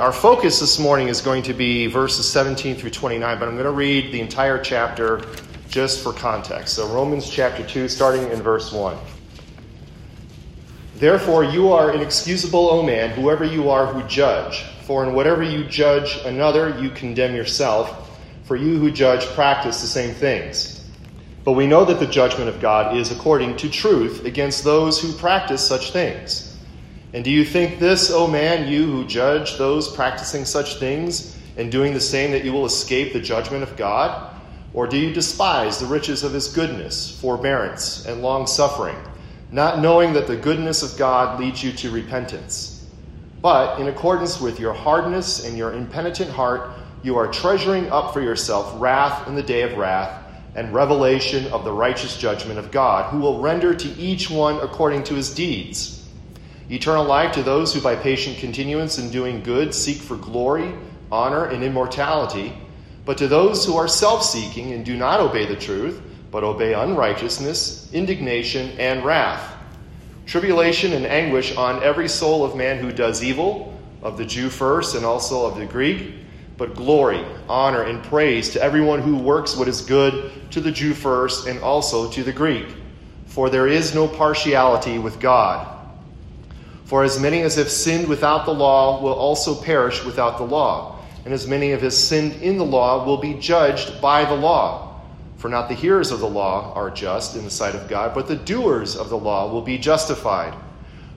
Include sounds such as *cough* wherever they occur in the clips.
Our focus this morning is going to be verses 17 through 29, but I'm going to read the entire chapter just for context. So, Romans chapter 2, starting in verse 1. Therefore, you are inexcusable, O man, whoever you are who judge. For in whatever you judge another, you condemn yourself. For you who judge practice the same things. But we know that the judgment of God is according to truth against those who practice such things. And do you think this, O man, you who judge those practicing such things and doing the same, that you will escape the judgment of God? Or do you despise the riches of his goodness, forbearance, and long suffering, not knowing that the goodness of God leads you to repentance? But in accordance with your hardness and your impenitent heart, you are treasuring up for yourself wrath in the day of wrath and revelation of the righteous judgment of God, who will render to each one according to his deeds. Eternal life to those who by patient continuance in doing good seek for glory, honor, and immortality, but to those who are self seeking and do not obey the truth, but obey unrighteousness, indignation, and wrath. Tribulation and anguish on every soul of man who does evil, of the Jew first and also of the Greek, but glory, honor, and praise to everyone who works what is good, to the Jew first and also to the Greek. For there is no partiality with God. For as many as have sinned without the law will also perish without the law, and as many as have sinned in the law will be judged by the law. For not the hearers of the law are just in the sight of God, but the doers of the law will be justified.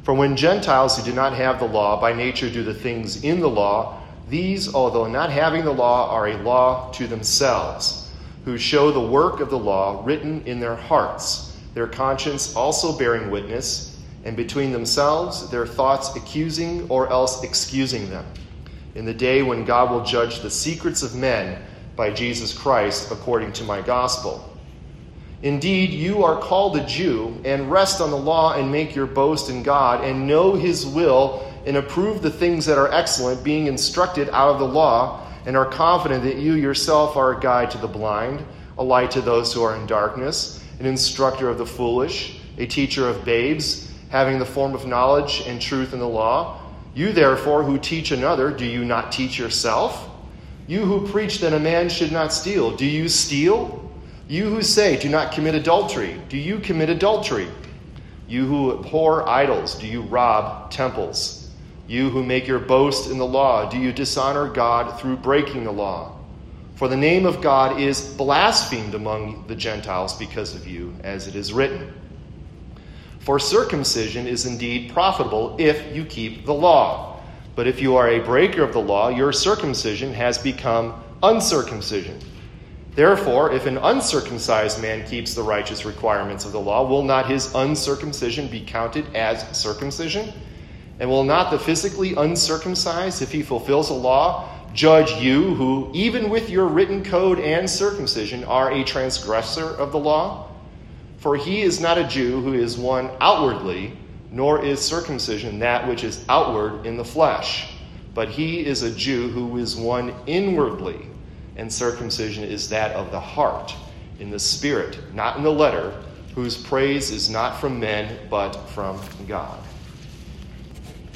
For when Gentiles who do not have the law by nature do the things in the law, these, although not having the law, are a law to themselves, who show the work of the law written in their hearts, their conscience also bearing witness and between themselves their thoughts accusing or else excusing them, in the day when God will judge the secrets of men by Jesus Christ according to my gospel. Indeed, you are called a Jew, and rest on the law and make your boast in God, and know his will, and approve the things that are excellent, being instructed out of the law, and are confident that you yourself are a guide to the blind, a light to those who are in darkness, an instructor of the foolish, a teacher of babes having the form of knowledge and truth in the law. You, therefore, who teach another, do you not teach yourself? You who preach that a man should not steal, do you steal? You who say, do not commit adultery, do you commit adultery? You who abhor idols, do you rob temples? You who make your boast in the law, do you dishonor God through breaking the law? For the name of God is blasphemed among the Gentiles because of you, as it is written. For circumcision is indeed profitable if you keep the law. But if you are a breaker of the law, your circumcision has become uncircumcision. Therefore, if an uncircumcised man keeps the righteous requirements of the law, will not his uncircumcision be counted as circumcision? And will not the physically uncircumcised, if he fulfills the law, judge you, who, even with your written code and circumcision, are a transgressor of the law? For he is not a Jew who is one outwardly, nor is circumcision that which is outward in the flesh, but he is a Jew who is one inwardly, and circumcision is that of the heart, in the spirit, not in the letter, whose praise is not from men, but from God.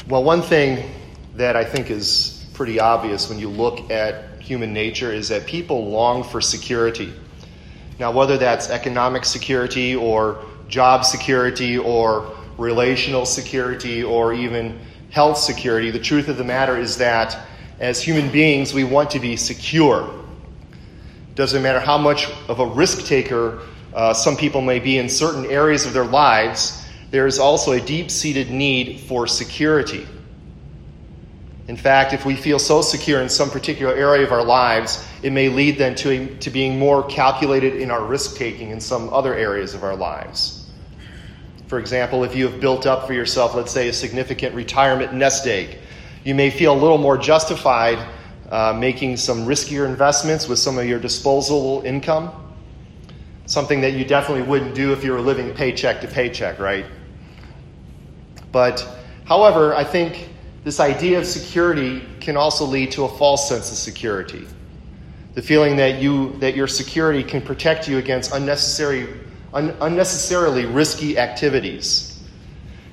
Well, one thing that I think is pretty obvious when you look at human nature is that people long for security. Now, whether that's economic security or job security or relational security or even health security, the truth of the matter is that as human beings, we want to be secure. Doesn't matter how much of a risk taker uh, some people may be in certain areas of their lives, there is also a deep seated need for security. In fact, if we feel so secure in some particular area of our lives, it may lead then to, a, to being more calculated in our risk taking in some other areas of our lives. For example, if you have built up for yourself, let's say, a significant retirement nest egg, you may feel a little more justified uh, making some riskier investments with some of your disposable income. Something that you definitely wouldn't do if you were living paycheck to paycheck, right? But, however, I think this idea of security can also lead to a false sense of security. The feeling that, you, that your security can protect you against unnecessary, un, unnecessarily risky activities.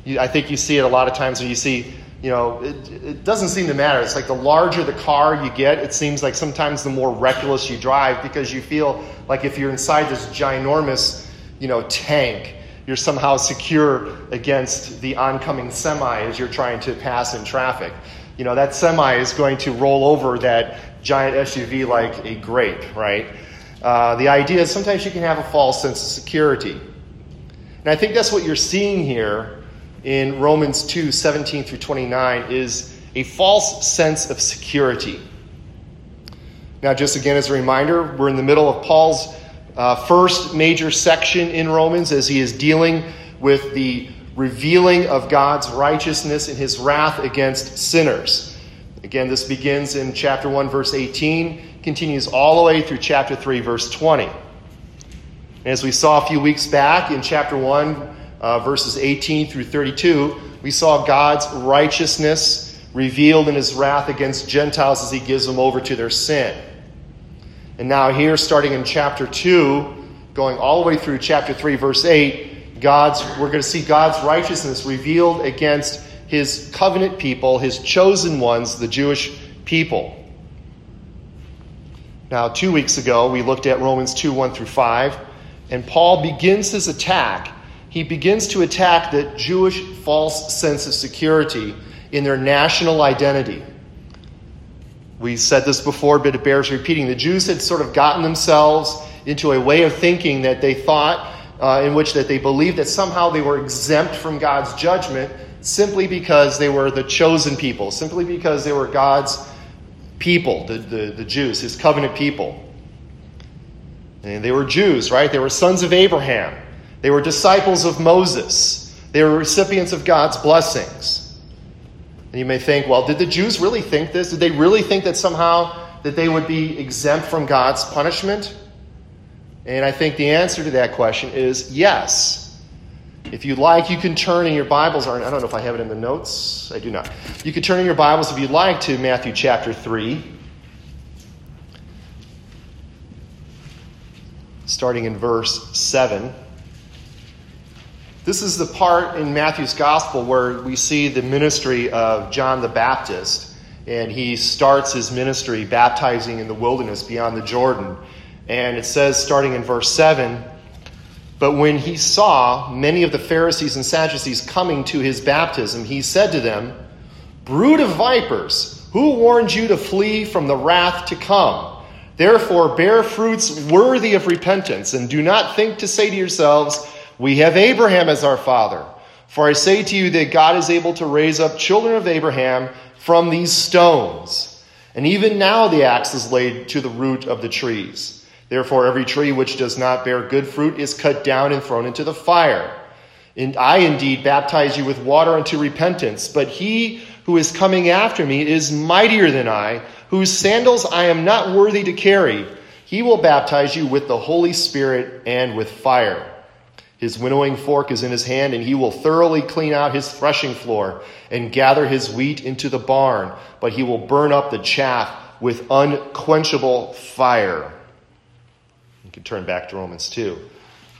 You, I think you see it a lot of times when you see you know, it, it doesn't seem to matter. It's like the larger the car you get, it seems like sometimes the more reckless you drive because you feel like if you're inside this ginormous, you know, tank, you're somehow secure against the oncoming semi as you're trying to pass in traffic. You know, that semi is going to roll over that giant SUV like a grape, right? Uh, the idea is sometimes you can have a false sense of security. And I think that's what you're seeing here in Romans 2 17 through 29 is a false sense of security. Now, just again as a reminder, we're in the middle of Paul's uh, first major section in Romans as he is dealing with the revealing of God's righteousness and his wrath against sinners. Again, this begins in chapter 1, verse 18, continues all the way through chapter 3, verse 20. as we saw a few weeks back in chapter 1, uh, verses 18 through 32, we saw God's righteousness revealed in his wrath against Gentiles as he gives them over to their sin. And now, here, starting in chapter 2, going all the way through chapter 3, verse 8, God's, we're going to see God's righteousness revealed against his covenant people, his chosen ones, the Jewish people. Now, two weeks ago, we looked at Romans 2 1 through 5, and Paul begins his attack he begins to attack the Jewish false sense of security in their national identity. We said this before, but it bears repeating. The Jews had sort of gotten themselves into a way of thinking that they thought, uh, in which that they believed that somehow they were exempt from God's judgment simply because they were the chosen people, simply because they were God's people, the, the, the Jews, his covenant people. And they were Jews, right? They were sons of Abraham. They were disciples of Moses. They were recipients of God's blessings. And you may think, well, did the Jews really think this? Did they really think that somehow that they would be exempt from God's punishment? And I think the answer to that question is yes. If you'd like, you can turn in your Bibles, or I don't know if I have it in the notes. I do not. You can turn in your Bibles, if you'd like, to Matthew chapter 3. Starting in verse 7. This is the part in Matthew's gospel where we see the ministry of John the Baptist. And he starts his ministry baptizing in the wilderness beyond the Jordan. And it says, starting in verse 7, but when he saw many of the Pharisees and Sadducees coming to his baptism, he said to them, Brood of vipers, who warned you to flee from the wrath to come? Therefore, bear fruits worthy of repentance, and do not think to say to yourselves, we have Abraham as our father. For I say to you that God is able to raise up children of Abraham from these stones. And even now the axe is laid to the root of the trees. Therefore, every tree which does not bear good fruit is cut down and thrown into the fire. And I indeed baptize you with water unto repentance, but he who is coming after me is mightier than I, whose sandals I am not worthy to carry. He will baptize you with the Holy Spirit and with fire. His winnowing fork is in his hand, and he will thoroughly clean out his threshing floor and gather his wheat into the barn, but he will burn up the chaff with unquenchable fire. You can turn back to Romans 2.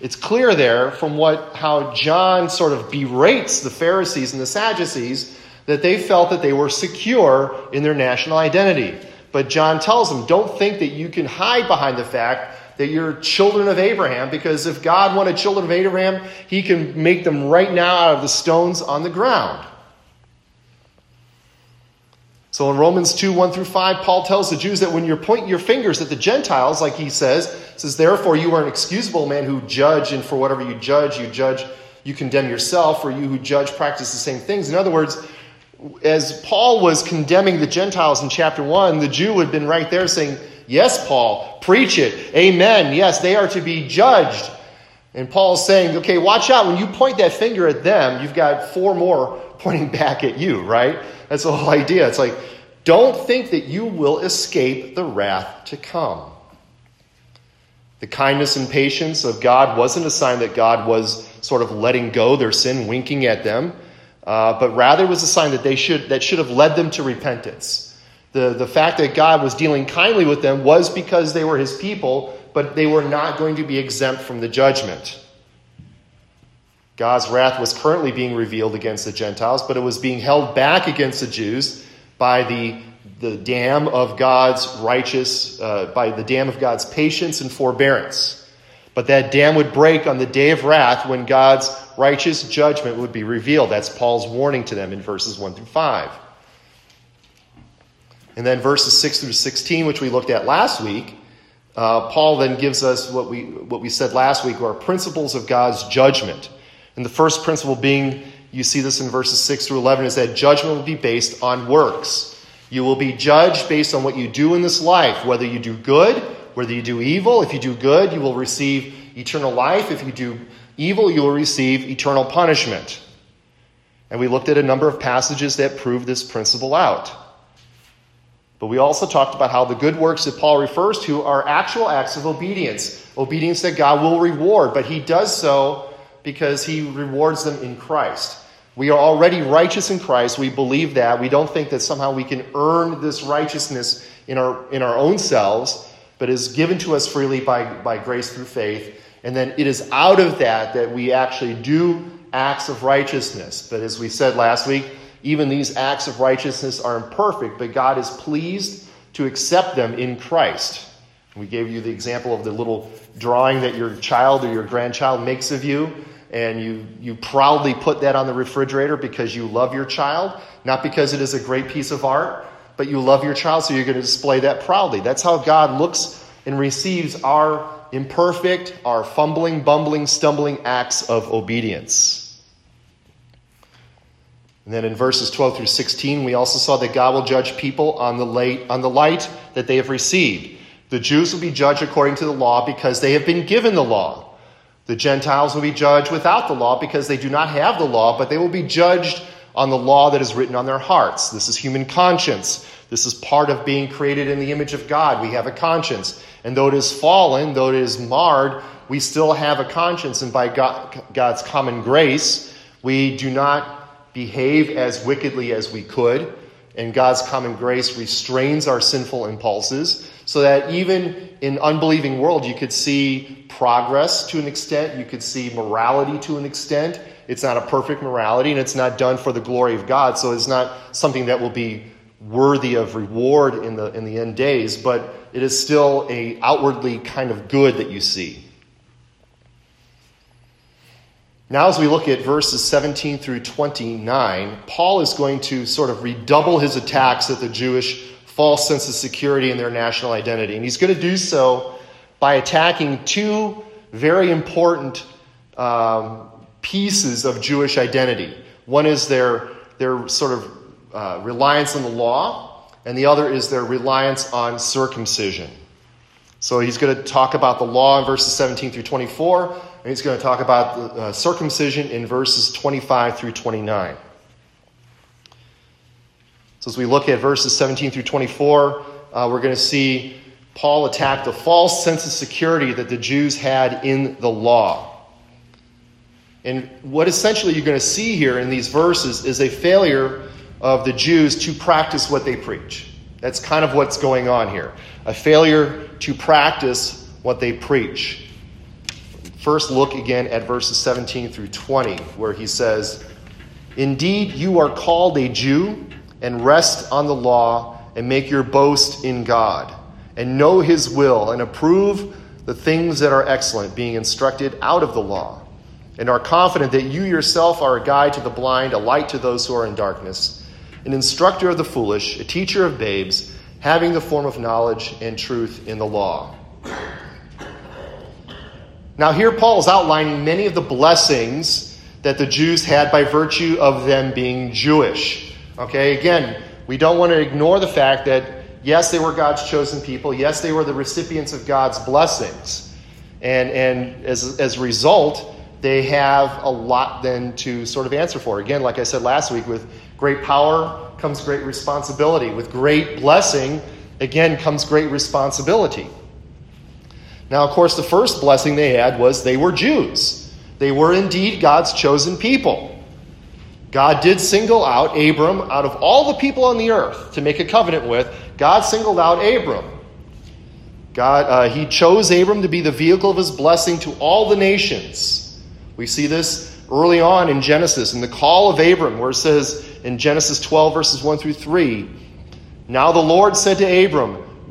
It's clear there from what how John sort of berates the Pharisees and the Sadducees that they felt that they were secure in their national identity. But John tells them, don't think that you can hide behind the fact that you're children of Abraham, because if God wanted children of Abraham, he can make them right now out of the stones on the ground. So in Romans 2, 1 through 5, Paul tells the Jews that when you're pointing your fingers at the Gentiles, like he says, says, therefore you are an excusable man who judge, and for whatever you judge, you judge, you condemn yourself, or you who judge practice the same things. In other words, as Paul was condemning the Gentiles in chapter 1, the Jew had been right there saying, Yes, Paul, preach it. Amen. Yes, they are to be judged. And Paul's saying, okay, watch out. When you point that finger at them, you've got four more *laughs* pointing back at you, right? That's the whole idea. It's like, don't think that you will escape the wrath to come. The kindness and patience of God wasn't a sign that God was sort of letting go their sin, winking at them, uh, but rather was a sign that they should that should have led them to repentance. The, the fact that God was dealing kindly with them was because they were his people, but they were not going to be exempt from the judgment. God's wrath was currently being revealed against the Gentiles, but it was being held back against the Jews by the, the dam of God's righteous, uh, by the dam of God's patience and forbearance. But that dam would break on the day of wrath when God's righteous judgment would be revealed. That's Paul's warning to them in verses 1 through 5. And then verses 6 through 16, which we looked at last week, uh, Paul then gives us what we, what we said last week are principles of God's judgment. And the first principle being, you see this in verses 6 through 11, is that judgment will be based on works. You will be judged based on what you do in this life, whether you do good, whether you do evil. If you do good, you will receive eternal life. If you do evil, you will receive eternal punishment. And we looked at a number of passages that prove this principle out. But we also talked about how the good works that Paul refers to are actual acts of obedience, obedience that God will reward, but he does so because he rewards them in Christ. We are already righteous in Christ. We believe that. We don't think that somehow we can earn this righteousness in our, in our own selves, but is given to us freely by, by grace through faith. And then it is out of that that we actually do acts of righteousness. But as we said last week, even these acts of righteousness are imperfect, but God is pleased to accept them in Christ. We gave you the example of the little drawing that your child or your grandchild makes of you and you, you proudly put that on the refrigerator because you love your child, not because it is a great piece of art, but you love your child, so you're going to display that proudly. That's how God looks and receives our imperfect, our fumbling, bumbling, stumbling acts of obedience. And then in verses 12 through 16, we also saw that God will judge people on the, on the light that they have received. The Jews will be judged according to the law because they have been given the law. The Gentiles will be judged without the law because they do not have the law, but they will be judged on the law that is written on their hearts. This is human conscience. This is part of being created in the image of God. We have a conscience. And though it is fallen, though it is marred, we still have a conscience. And by God, God's common grace, we do not behave as wickedly as we could. And God's common grace restrains our sinful impulses so that even in unbelieving world you could see progress to an extent you could see morality to an extent it's not a perfect morality and it's not done for the glory of god so it's not something that will be worthy of reward in the in the end days but it is still a outwardly kind of good that you see now as we look at verses 17 through 29 paul is going to sort of redouble his attacks at the jewish false sense of security and their national identity. And he's going to do so by attacking two very important um, pieces of Jewish identity. One is their, their sort of uh, reliance on the law, and the other is their reliance on circumcision. So he's going to talk about the law in verses 17 through 24, and he's going to talk about uh, circumcision in verses 25 through 29. So, as we look at verses 17 through 24, uh, we're going to see Paul attack the false sense of security that the Jews had in the law. And what essentially you're going to see here in these verses is a failure of the Jews to practice what they preach. That's kind of what's going on here. A failure to practice what they preach. First, look again at verses 17 through 20, where he says, Indeed, you are called a Jew and rest on the law and make your boast in God and know his will and approve the things that are excellent, being instructed out of the law, and are confident that you yourself are a guide to the blind, a light to those who are in darkness, an instructor of the foolish, a teacher of babes, having the form of knowledge and truth in the law. Now, here Paul is outlining many of the blessings that the Jews had by virtue of them being Jewish. Okay, again, we don't want to ignore the fact that, yes, they were God's chosen people. Yes, they were the recipients of God's blessings. And, and as, as a result, they have a lot then to sort of answer for. Again, like I said last week, with great power comes great responsibility. With great blessing, again, comes great responsibility. Now, of course, the first blessing they had was they were Jews. They were indeed God's chosen people. God did single out Abram out of all the people on the earth to make a covenant with. God singled out Abram. God, uh, he chose Abram to be the vehicle of his blessing to all the nations. We see this early on in Genesis, in the call of Abram, where it says in Genesis 12, verses 1 through 3, Now the Lord said to Abram,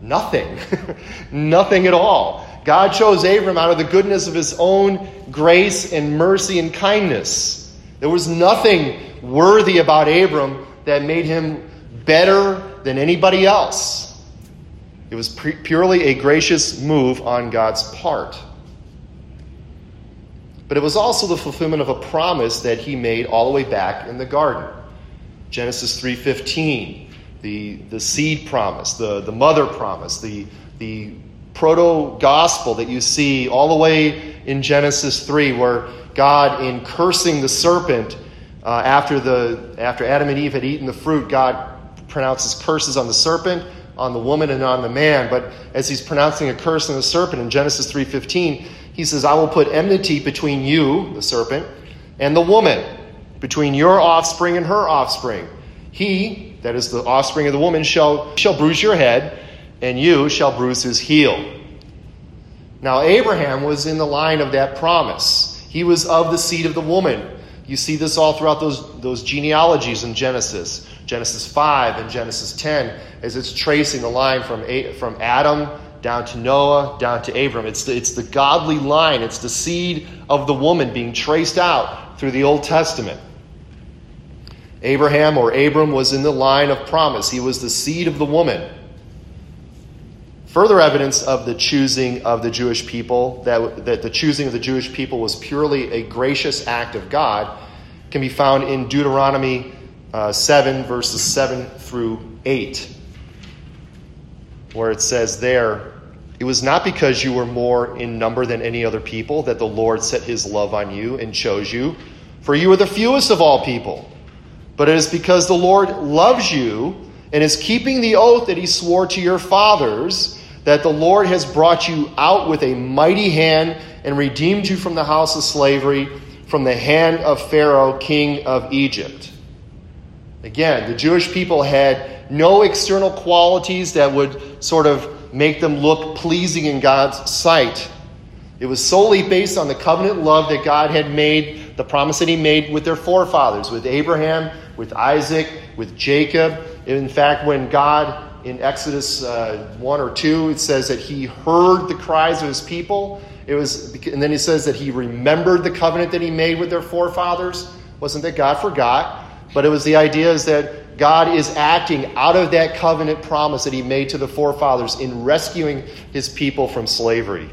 Nothing. *laughs* Nothing at all. God chose Abram out of the goodness of his own grace and mercy and kindness. There was nothing worthy about Abram that made him better than anybody else. It was purely a gracious move on God's part. But it was also the fulfillment of a promise that he made all the way back in the garden. Genesis 3:15, the, the seed promise, the, the mother promise, the, the proto gospel that you see all the way in Genesis 3, where God, in cursing the serpent uh, after, the, after Adam and Eve had eaten the fruit, God pronounces curses on the serpent, on the woman, and on the man. But as he's pronouncing a curse on the serpent in Genesis 3:15, he says, I will put enmity between you, the serpent, and the woman, between your offspring and her offspring. He, that is the offspring of the woman, shall, shall bruise your head, and you shall bruise his heel. Now, Abraham was in the line of that promise. He was of the seed of the woman. You see this all throughout those, those genealogies in Genesis. Genesis 5 and Genesis 10, as it's tracing the line from, from Adam down to Noah, down to Abram. It's the, it's the godly line, it's the seed of the woman being traced out through the Old Testament. Abraham or Abram was in the line of promise, he was the seed of the woman. Further evidence of the choosing of the Jewish people, that, that the choosing of the Jewish people was purely a gracious act of God, can be found in Deuteronomy uh, 7, verses 7 through 8, where it says there, It was not because you were more in number than any other people that the Lord set his love on you and chose you, for you were the fewest of all people. But it is because the Lord loves you and is keeping the oath that he swore to your fathers that the Lord has brought you out with a mighty hand and redeemed you from the house of slavery, from the hand of Pharaoh, king of Egypt. Again, the Jewish people had no external qualities that would sort of make them look pleasing in God's sight. It was solely based on the covenant love that God had made, the promise that He made with their forefathers, with Abraham, with Isaac, with Jacob. In fact, when God in Exodus uh, 1 or 2, it says that He heard the cries of His people. It was, and then He says that He remembered the covenant that He made with their forefathers. Wasn't that God forgot? But it was the idea is that God is acting out of that covenant promise that he made to the forefathers in rescuing his people from slavery.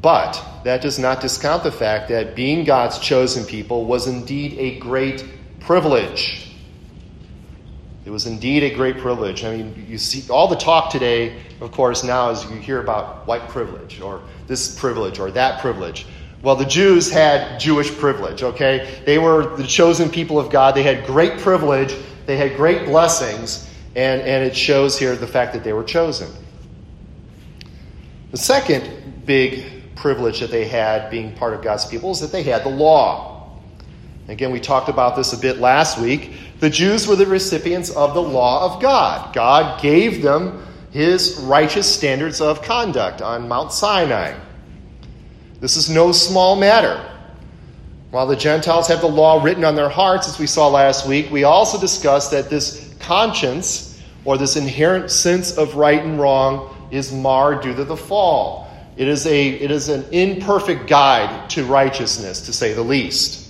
But that does not discount the fact that being God's chosen people was indeed a great privilege. It was indeed a great privilege. I mean, you see all the talk today, of course, now is you hear about white privilege or this privilege or that privilege. Well, the Jews had Jewish privilege, okay? They were the chosen people of God. They had great privilege, they had great blessings, and, and it shows here the fact that they were chosen. The second big privilege that they had being part of God's people is that they had the law. Again, we talked about this a bit last week. The Jews were the recipients of the law of God. God gave them his righteous standards of conduct on Mount Sinai. This is no small matter. While the Gentiles have the law written on their hearts, as we saw last week, we also discussed that this conscience, or this inherent sense of right and wrong, is marred due to the fall. It is, a, it is an imperfect guide to righteousness, to say the least.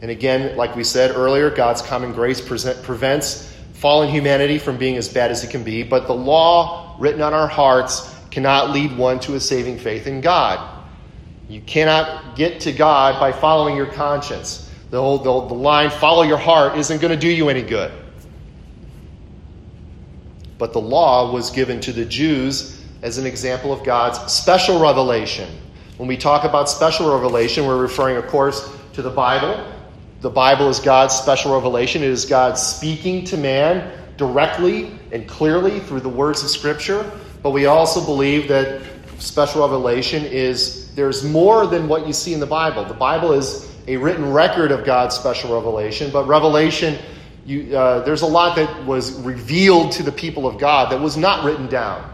And again, like we said earlier, God's common grace present, prevents fallen humanity from being as bad as it can be, but the law written on our hearts cannot lead one to a saving faith in God. You cannot get to God by following your conscience. The, whole, the, the line, follow your heart, isn't going to do you any good. But the law was given to the Jews as an example of God's special revelation When we talk about special revelation, we're referring, of course, to the Bible. The Bible is God's special revelation. It is God speaking to man directly and clearly through the words of Scripture. But we also believe that special revelation is there's more than what you see in the Bible. The Bible is a written record of God's special revelation, but revelation, you, uh, there's a lot that was revealed to the people of God that was not written down.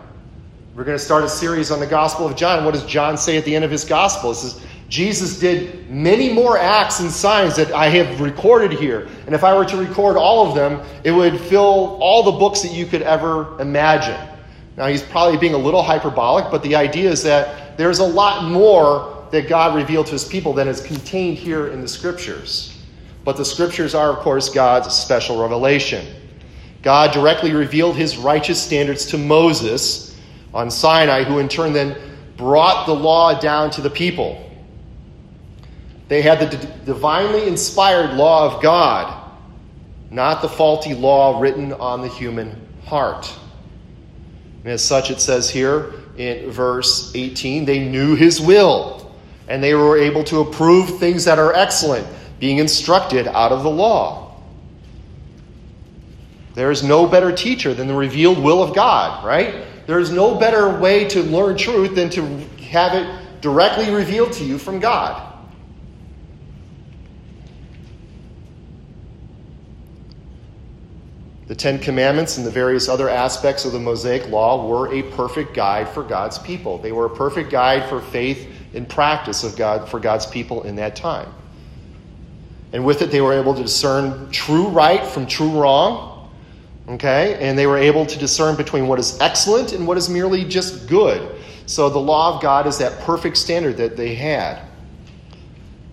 We're going to start a series on the Gospel of John. What does John say at the end of his Gospel? It says, Jesus did many more acts and signs that I have recorded here. And if I were to record all of them, it would fill all the books that you could ever imagine. Now, he's probably being a little hyperbolic, but the idea is that there's a lot more that God revealed to his people than is contained here in the scriptures. But the scriptures are, of course, God's special revelation. God directly revealed his righteous standards to Moses on Sinai, who in turn then brought the law down to the people. They had the d- divinely inspired law of God, not the faulty law written on the human heart. And as such, it says here in verse 18 they knew his will, and they were able to approve things that are excellent, being instructed out of the law. There is no better teacher than the revealed will of God, right? There is no better way to learn truth than to have it directly revealed to you from God. The Ten Commandments and the various other aspects of the Mosaic Law were a perfect guide for God's people. They were a perfect guide for faith and practice of God for God's people in that time. And with it, they were able to discern true right from true wrong Okay? And they were able to discern between what is excellent and what is merely just good. So the law of God is that perfect standard that they had.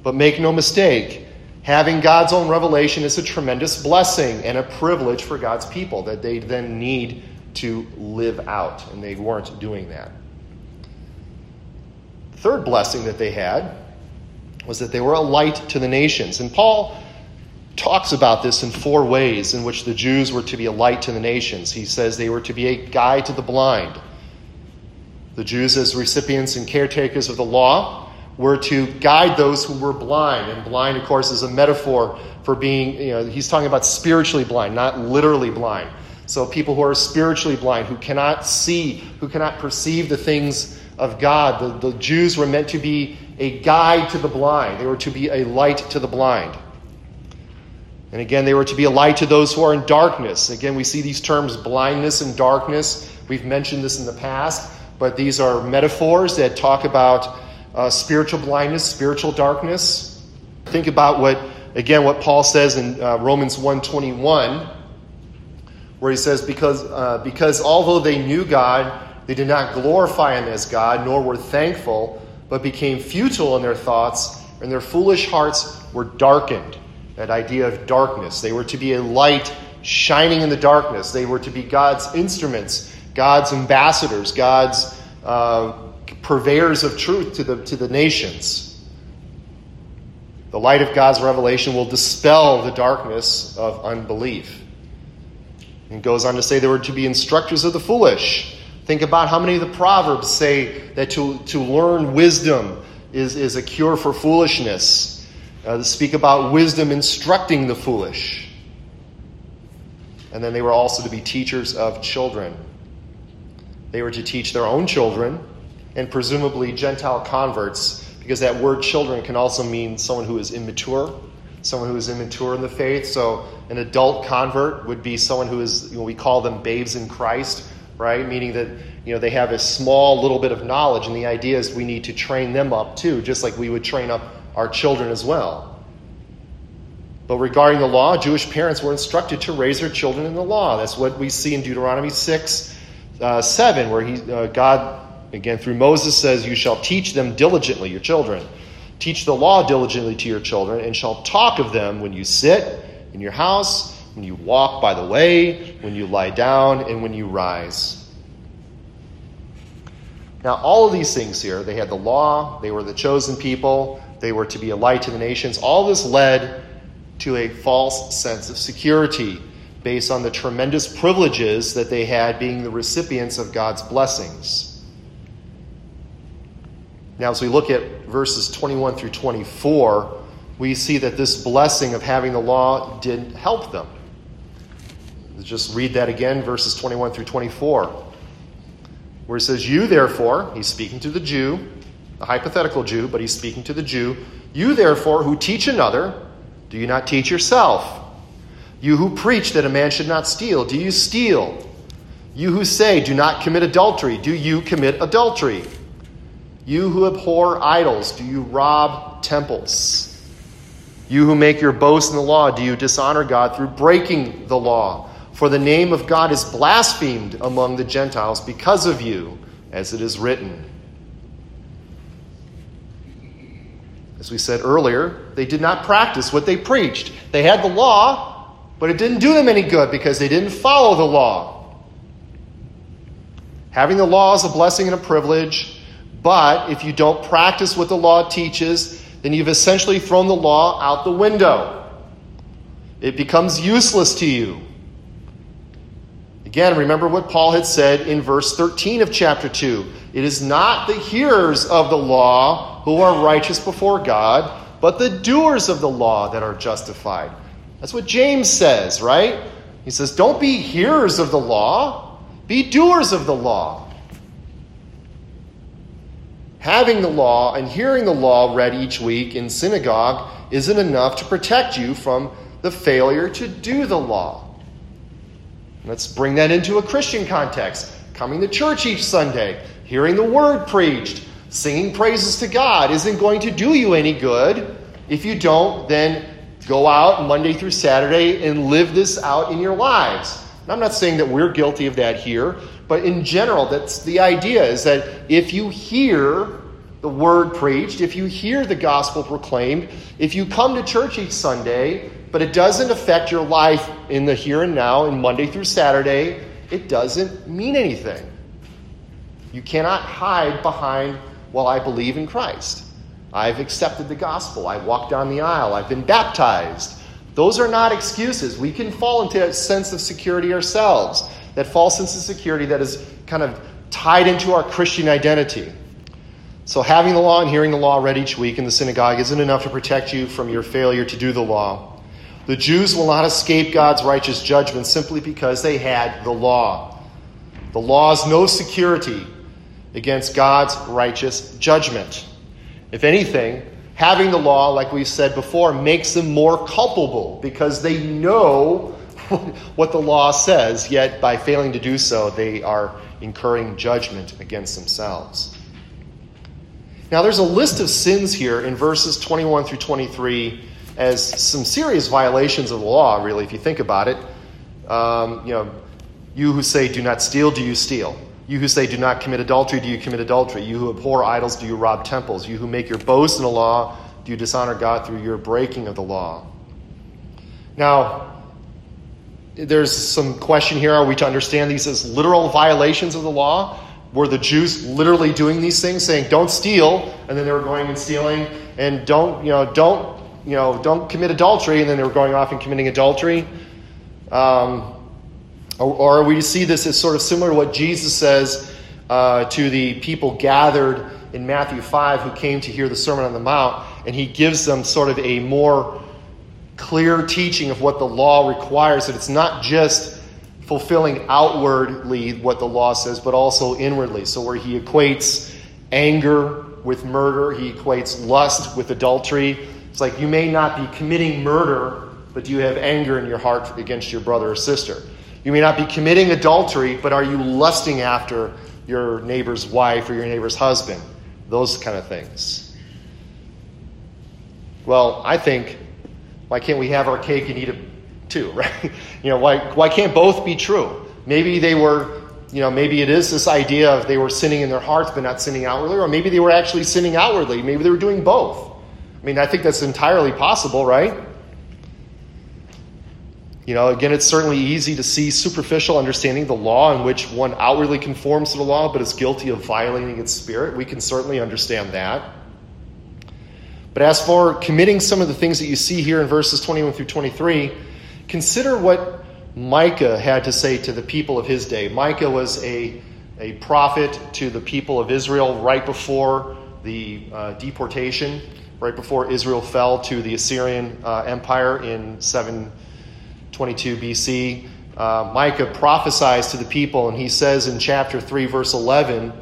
But make no mistake, having God's own revelation is a tremendous blessing and a privilege for God's people that they then need to live out. And they weren't doing that. Third blessing that they had was that they were a light to the nations. And Paul talks about this in four ways in which the Jews were to be a light to the nations. He says they were to be a guide to the blind. The Jews, as recipients and caretakers of the law, were to guide those who were blind. And blind, of course, is a metaphor for being, you know, he's talking about spiritually blind, not literally blind. So people who are spiritually blind, who cannot see, who cannot perceive the things of God. The, the Jews were meant to be a guide to the blind, they were to be a light to the blind. And again, they were to be a light to those who are in darkness. Again, we see these terms blindness and darkness. We've mentioned this in the past, but these are metaphors that talk about uh, spiritual blindness, spiritual darkness. Think about what, again, what Paul says in uh, Romans 1.21, where he says, because, uh, because although they knew God, they did not glorify him as God, nor were thankful, but became futile in their thoughts, and their foolish hearts were darkened that idea of darkness. They were to be a light shining in the darkness. They were to be God's instruments, God's ambassadors, God's uh, purveyors of truth to the, to the nations. The light of God's revelation will dispel the darkness of unbelief. And goes on to say they were to be instructors of the foolish. Think about how many of the Proverbs say that to, to learn wisdom is, is a cure for foolishness uh, speak about wisdom instructing the foolish. And then they were also to be teachers of children. They were to teach their own children and presumably Gentile converts, because that word children can also mean someone who is immature, someone who is immature in the faith. So an adult convert would be someone who is, you know, we call them babes in Christ, right? Meaning that, you know, they have a small little bit of knowledge, and the idea is we need to train them up too, just like we would train up our children as well. But regarding the law, Jewish parents were instructed to raise their children in the law. That's what we see in Deuteronomy 6 uh, 7, where he, uh, God, again through Moses, says, You shall teach them diligently, your children. Teach the law diligently to your children, and shall talk of them when you sit in your house, when you walk by the way, when you lie down, and when you rise. Now, all of these things here, they had the law, they were the chosen people, they were to be a light to the nations. All this led to a false sense of security based on the tremendous privileges that they had being the recipients of God's blessings. Now, as we look at verses 21 through 24, we see that this blessing of having the law didn't help them. Let's just read that again, verses 21 through 24, where it says, You therefore, he's speaking to the Jew, a hypothetical Jew, but he's speaking to the Jew, you therefore who teach another, do you not teach yourself? You who preach that a man should not steal, do you steal? You who say, do not commit adultery, do you commit adultery? You who abhor idols, do you rob temples? You who make your boast in the law, do you dishonor God through breaking the law? For the name of God is blasphemed among the Gentiles because of you, as it is written. As we said earlier, they did not practice what they preached. They had the law, but it didn't do them any good because they didn't follow the law. Having the law is a blessing and a privilege, but if you don't practice what the law teaches, then you've essentially thrown the law out the window. It becomes useless to you. Again, remember what Paul had said in verse 13 of chapter 2. It is not the hearers of the law who are righteous before God, but the doers of the law that are justified. That's what James says, right? He says, Don't be hearers of the law, be doers of the law. Having the law and hearing the law read each week in synagogue isn't enough to protect you from the failure to do the law. Let's bring that into a Christian context. Coming to church each Sunday, hearing the word preached, singing praises to God isn't going to do you any good if you don't then go out Monday through Saturday and live this out in your lives. And I'm not saying that we're guilty of that here, but in general, that's the idea is that if you hear the word preached, if you hear the gospel proclaimed, if you come to church each Sunday, but it doesn't affect your life in the here and now, in Monday through Saturday, it doesn't mean anything. You cannot hide behind, well, I believe in Christ. I've accepted the gospel. I've walked down the aisle. I've been baptized. Those are not excuses. We can fall into a sense of security ourselves, that false sense of security that is kind of tied into our Christian identity. So, having the law and hearing the law read each week in the synagogue isn't enough to protect you from your failure to do the law. The Jews will not escape God's righteous judgment simply because they had the law. The law is no security against God's righteous judgment. If anything, having the law, like we've said before, makes them more culpable because they know *laughs* what the law says, yet by failing to do so, they are incurring judgment against themselves. Now, there's a list of sins here in verses 21 through 23 as some serious violations of the law, really, if you think about it. Um, you know, you who say, do not steal, do you steal? You who say, do not commit adultery, do you commit adultery? You who abhor idols, do you rob temples? You who make your boast in the law, do you dishonor God through your breaking of the law? Now, there's some question here. Are we to understand these as literal violations of the law? Were the Jews literally doing these things, saying, don't steal, and then they were going and stealing, and don't, you know, don't you know, don't commit adultery, and then they were going off and committing adultery? Um, or, or we see this as sort of similar to what Jesus says uh, to the people gathered in Matthew 5 who came to hear the Sermon on the Mount, and he gives them sort of a more clear teaching of what the law requires, that it's not just fulfilling outwardly what the law says, but also inwardly. So, where he equates anger with murder, he equates lust with adultery, it's like you may not be committing murder, but you have anger in your heart against your brother or sister? You may not be committing adultery, but are you lusting after your neighbor's wife or your neighbor's husband? Those kind of things. Well, I think, why can't we have our cake and eat it too, *laughs* right? You know, why, why can't both be true? Maybe they were, you know, maybe it is this idea of they were sinning in their hearts but not sinning outwardly, or maybe they were actually sinning outwardly. Maybe they were doing both. I mean, I think that's entirely possible, right? You know, again, it's certainly easy to see superficial understanding of the law in which one outwardly conforms to the law but is guilty of violating its spirit. We can certainly understand that. But as for committing some of the things that you see here in verses 21 through 23, consider what Micah had to say to the people of his day. Micah was a, a prophet to the people of Israel right before the uh, deportation right before Israel fell to the Assyrian uh, Empire in 722 BC. Uh, Micah prophesies to the people, and he says in chapter 3, verse 11,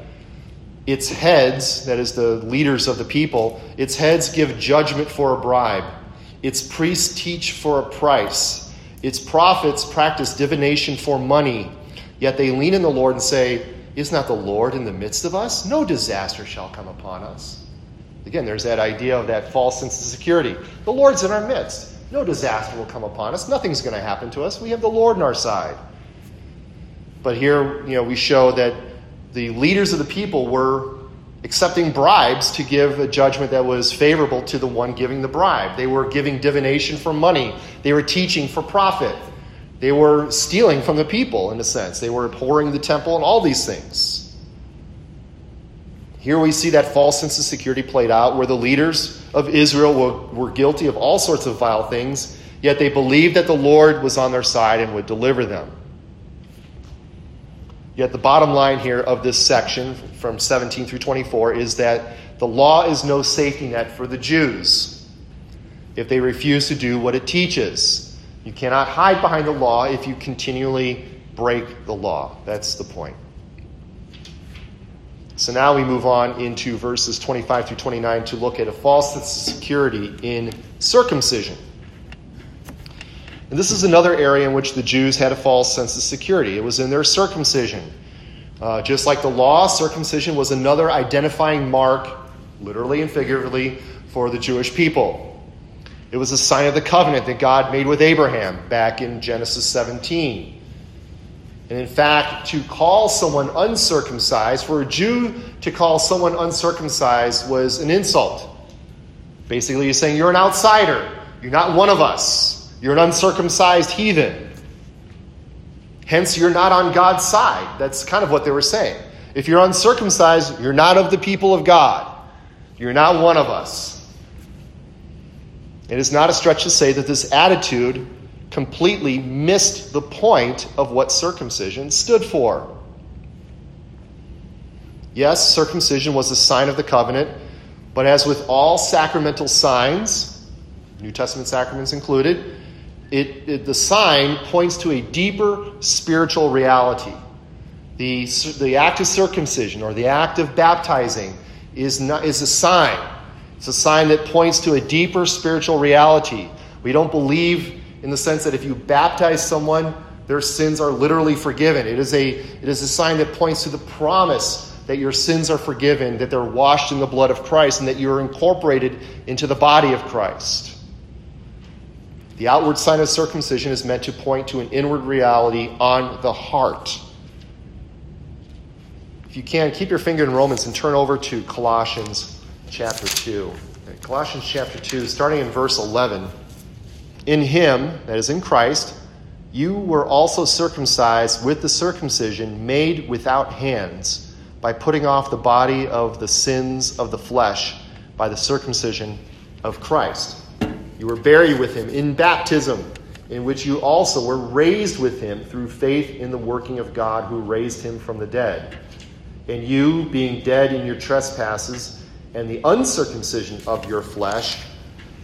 its heads, that is the leaders of the people, its heads give judgment for a bribe. Its priests teach for a price. Its prophets practice divination for money. Yet they lean in the Lord and say, Is not the Lord in the midst of us? No disaster shall come upon us. Again, there's that idea of that false sense of security. The Lord's in our midst. No disaster will come upon us. Nothing's going to happen to us. We have the Lord on our side. But here, you know, we show that the leaders of the people were accepting bribes to give a judgment that was favorable to the one giving the bribe. They were giving divination for money, they were teaching for profit, they were stealing from the people, in a sense. They were abhorring the temple and all these things. Here we see that false sense of security played out where the leaders of Israel were, were guilty of all sorts of vile things, yet they believed that the Lord was on their side and would deliver them. Yet the bottom line here of this section from 17 through 24 is that the law is no safety net for the Jews if they refuse to do what it teaches. You cannot hide behind the law if you continually break the law. That's the point. So now we move on into verses 25 through 29 to look at a false sense of security in circumcision. And this is another area in which the Jews had a false sense of security. It was in their circumcision. Uh, just like the law, circumcision was another identifying mark, literally and figuratively, for the Jewish people. It was a sign of the covenant that God made with Abraham back in Genesis 17. And in fact, to call someone uncircumcised, for a Jew to call someone uncircumcised was an insult. Basically, he's saying, You're an outsider. You're not one of us. You're an uncircumcised heathen. Hence, you're not on God's side. That's kind of what they were saying. If you're uncircumcised, you're not of the people of God. You're not one of us. It is not a stretch to say that this attitude completely missed the point of what circumcision stood for. Yes, circumcision was a sign of the covenant, but as with all sacramental signs, New Testament sacraments included, it, it, the sign points to a deeper spiritual reality. The, the act of circumcision or the act of baptizing is, not, is a sign. It's a sign that points to a deeper spiritual reality. We don't believe in the sense that if you baptize someone, their sins are literally forgiven. It is a, it is a sign that points to the promise that your sins are forgiven, that they're washed in the blood of Christ, and that you are incorporated into the body of Christ. The outward sign of circumcision is meant to point to an inward reality on the heart. If you can, keep your finger in Romans and turn over to Colossians chapter 2. Colossians chapter 2, starting in verse 11. In him, that is in Christ, you were also circumcised with the circumcision made without hands, by putting off the body of the sins of the flesh by the circumcision of Christ you were buried with him in baptism, in which you also were raised with him through faith in the working of God who raised him from the dead. And you, being dead in your trespasses and the uncircumcision of your flesh,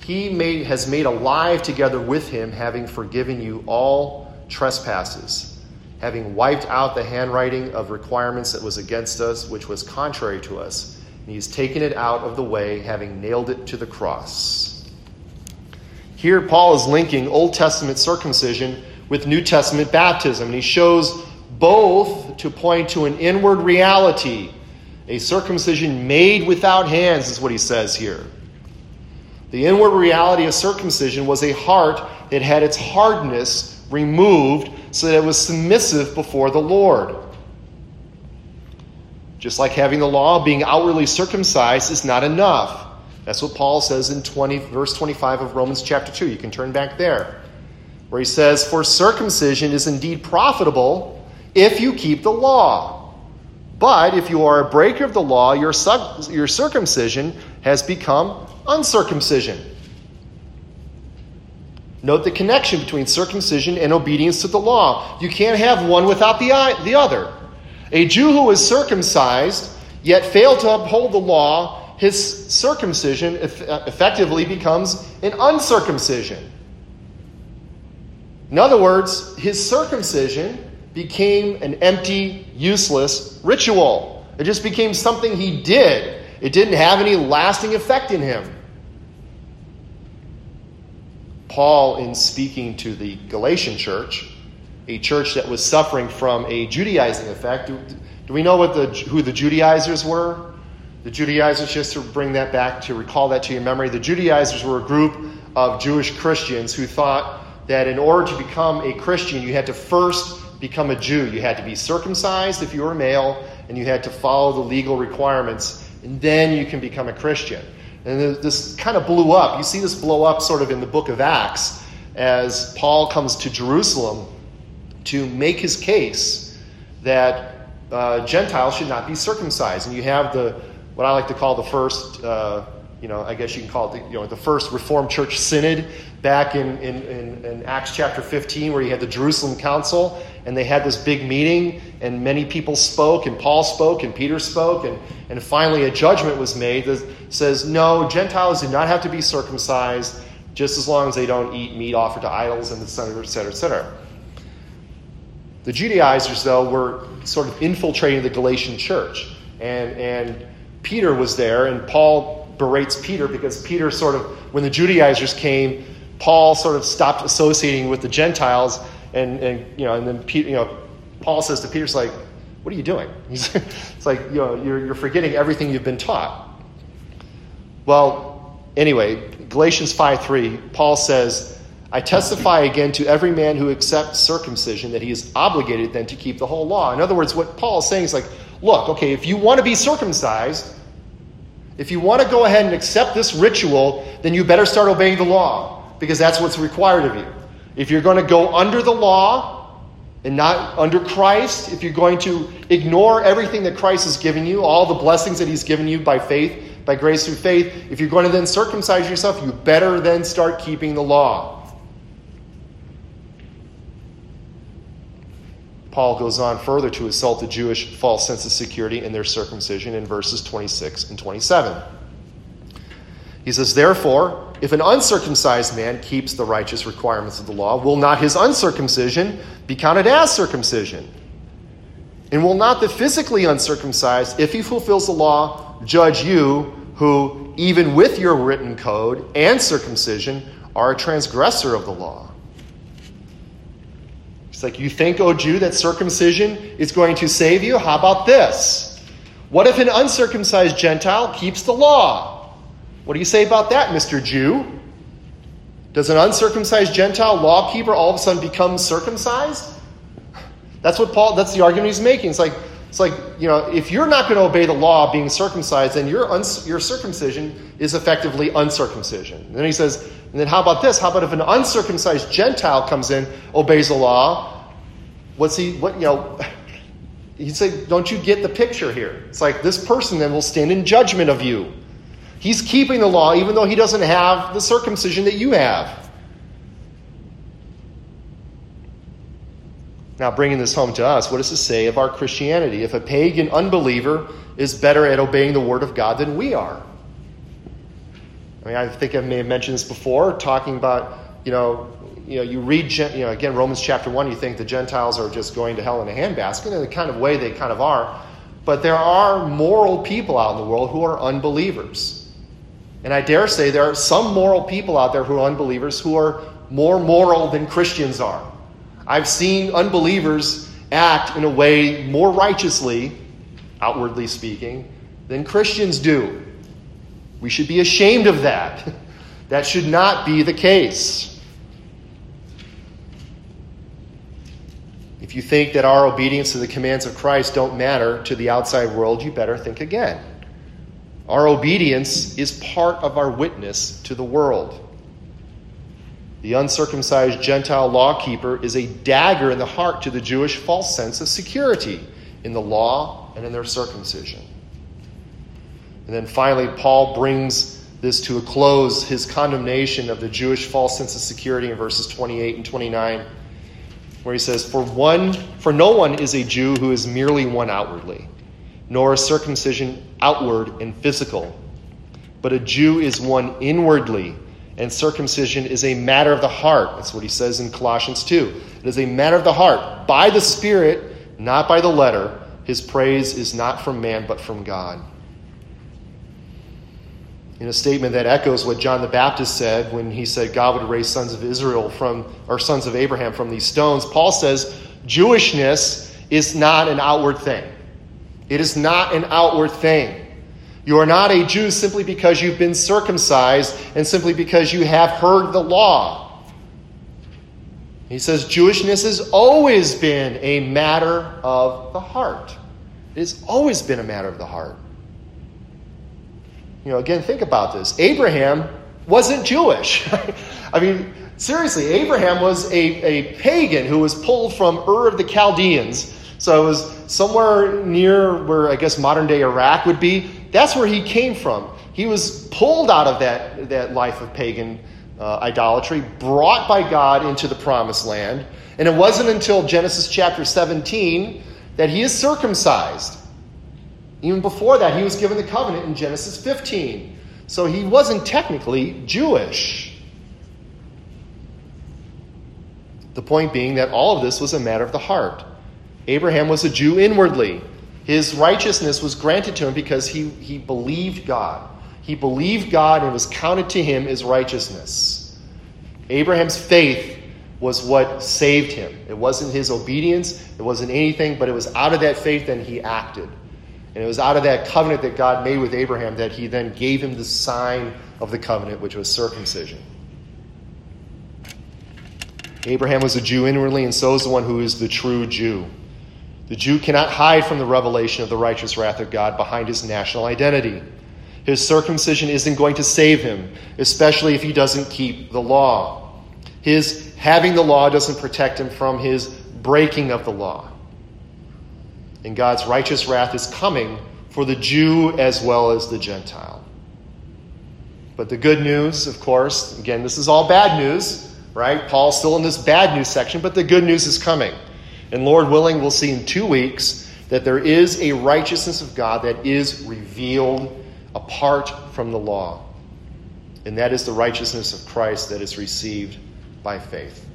he made, has made alive together with him, having forgiven you all trespasses, having wiped out the handwriting of requirements that was against us, which was contrary to us. And he has taken it out of the way, having nailed it to the cross. Here, Paul is linking Old Testament circumcision with New Testament baptism, and he shows both to point to an inward reality. A circumcision made without hands is what he says here. The inward reality of circumcision was a heart that had its hardness removed so that it was submissive before the Lord. Just like having the law, being outwardly circumcised is not enough. That's what Paul says in 20, verse 25 of Romans chapter 2. You can turn back there, where he says, For circumcision is indeed profitable if you keep the law. But if you are a breaker of the law, your, your circumcision has become uncircumcision. Note the connection between circumcision and obedience to the law. You can't have one without the, uh, the other. A Jew who is circumcised, yet failed to uphold the law, his circumcision uh, effectively becomes an uncircumcision. In other words, his circumcision became an empty, useless ritual. It just became something he did. It didn't have any lasting effect in him. Paul, in speaking to the Galatian church, a church that was suffering from a Judaizing effect, do, do we know what the, who the Judaizers were? The Judaizers, just to bring that back, to recall that to your memory, the Judaizers were a group of Jewish Christians who thought that in order to become a Christian, you had to first become a Jew. You had to be circumcised if you were male, and you had to follow the legal requirements, and then you can become a Christian. And this kind of blew up. You see this blow up sort of in the book of Acts as Paul comes to Jerusalem to make his case that uh, Gentiles should not be circumcised. And you have the what I like to call the first. Uh, you know, I guess you can call it the, you know, the first Reformed Church Synod back in, in, in, in, Acts chapter 15, where you had the Jerusalem Council, and they had this big meeting, and many people spoke, and Paul spoke, and Peter spoke, and, and finally a judgment was made that says, no, Gentiles do not have to be circumcised just as long as they don't eat meat offered to idols, and et cetera, et cetera, et cetera. The Judaizers, though, were sort of infiltrating the Galatian church, and, and Peter was there, and Paul berates Peter because Peter sort of, when the Judaizers came, Paul sort of stopped associating with the Gentiles, and, and you know, and then Peter, you know, Paul says to Peter, "It's like, what are you doing?" *laughs* He's, it's like, you know, you're, you're forgetting everything you've been taught. Well, anyway, Galatians 5 3, Paul says, I testify again to every man who accepts circumcision that he is obligated then to keep the whole law. In other words, what Paul is saying is like, look, okay, if you want to be circumcised, if you want to go ahead and accept this ritual, then you better start obeying the law because that's what's required of you. If you're going to go under the law and not under Christ, if you're going to ignore everything that Christ has given you, all the blessings that He's given you by faith, by grace through faith, if you're going to then circumcise yourself, you better then start keeping the law. Paul goes on further to assault the Jewish false sense of security in their circumcision in verses 26 and 27. He says, Therefore, if an uncircumcised man keeps the righteous requirements of the law, will not his uncircumcision be counted as circumcision? And will not the physically uncircumcised, if he fulfills the law, judge you, who, even with your written code and circumcision, are a transgressor of the law? It's like, you think, O Jew, that circumcision is going to save you? How about this? What if an uncircumcised Gentile keeps the law? What do you say about that, Mr. Jew? Does an uncircumcised Gentile lawkeeper all of a sudden become circumcised? That's what Paul, that's the argument he's making. It's like, it's like, you know, if you're not going to obey the law being circumcised, then your, your circumcision is effectively uncircumcision. And then he says, and then how about this? How about if an uncircumcised Gentile comes in, obeys the law? What's he, what, you know, *laughs* he'd say, don't you get the picture here? It's like this person then will stand in judgment of you. He's keeping the law even though he doesn't have the circumcision that you have. Now, bringing this home to us, what does this say of our Christianity? If a pagan unbeliever is better at obeying the Word of God than we are. I mean, I think I may have mentioned this before, talking about, you know, you know, you read, you know, again, Romans chapter 1, you think the Gentiles are just going to hell in a handbasket, and in the kind of way they kind of are. But there are moral people out in the world who are unbelievers. And I dare say there are some moral people out there who are unbelievers who are more moral than Christians are. I've seen unbelievers act in a way more righteously, outwardly speaking, than Christians do. We should be ashamed of that. *laughs* That should not be the case. If you think that our obedience to the commands of Christ don't matter to the outside world, you better think again. Our obedience is part of our witness to the world. The uncircumcised Gentile lawkeeper is a dagger in the heart to the Jewish false sense of security in the law and in their circumcision. And then finally, Paul brings this to a close his condemnation of the Jewish false sense of security in verses 28 and 29, where he says, For one, for no one is a Jew who is merely one outwardly, nor is circumcision outward and physical, but a Jew is one inwardly, and circumcision is a matter of the heart. That's what he says in Colossians 2. It is a matter of the heart, by the Spirit, not by the letter. His praise is not from man, but from God. In a statement that echoes what John the Baptist said when he said God would raise sons of Israel from, or sons of Abraham from these stones, Paul says, Jewishness is not an outward thing. It is not an outward thing. You are not a Jew simply because you've been circumcised and simply because you have heard the law. He says Jewishness has always been a matter of the heart. It has always been a matter of the heart. You know, again, think about this. Abraham wasn't Jewish. *laughs* I mean, seriously, Abraham was a, a pagan who was pulled from Ur of the Chaldeans. So it was somewhere near where I guess modern day Iraq would be. That's where he came from. He was pulled out of that, that life of pagan uh, idolatry, brought by God into the promised land. And it wasn't until Genesis chapter 17 that he is circumcised. Even before that, he was given the covenant in Genesis 15. So he wasn't technically Jewish. The point being that all of this was a matter of the heart. Abraham was a Jew inwardly. His righteousness was granted to him because he, he believed God. He believed God and it was counted to him as righteousness. Abraham's faith was what saved him. It wasn't his obedience, it wasn't anything, but it was out of that faith that he acted. And it was out of that covenant that God made with Abraham that he then gave him the sign of the covenant, which was circumcision. Abraham was a Jew inwardly, and so is the one who is the true Jew. The Jew cannot hide from the revelation of the righteous wrath of God behind his national identity. His circumcision isn't going to save him, especially if he doesn't keep the law. His having the law doesn't protect him from his breaking of the law. And God's righteous wrath is coming for the Jew as well as the Gentile. But the good news, of course, again, this is all bad news, right? Paul's still in this bad news section, but the good news is coming. And Lord willing, we'll see in two weeks that there is a righteousness of God that is revealed apart from the law. And that is the righteousness of Christ that is received by faith.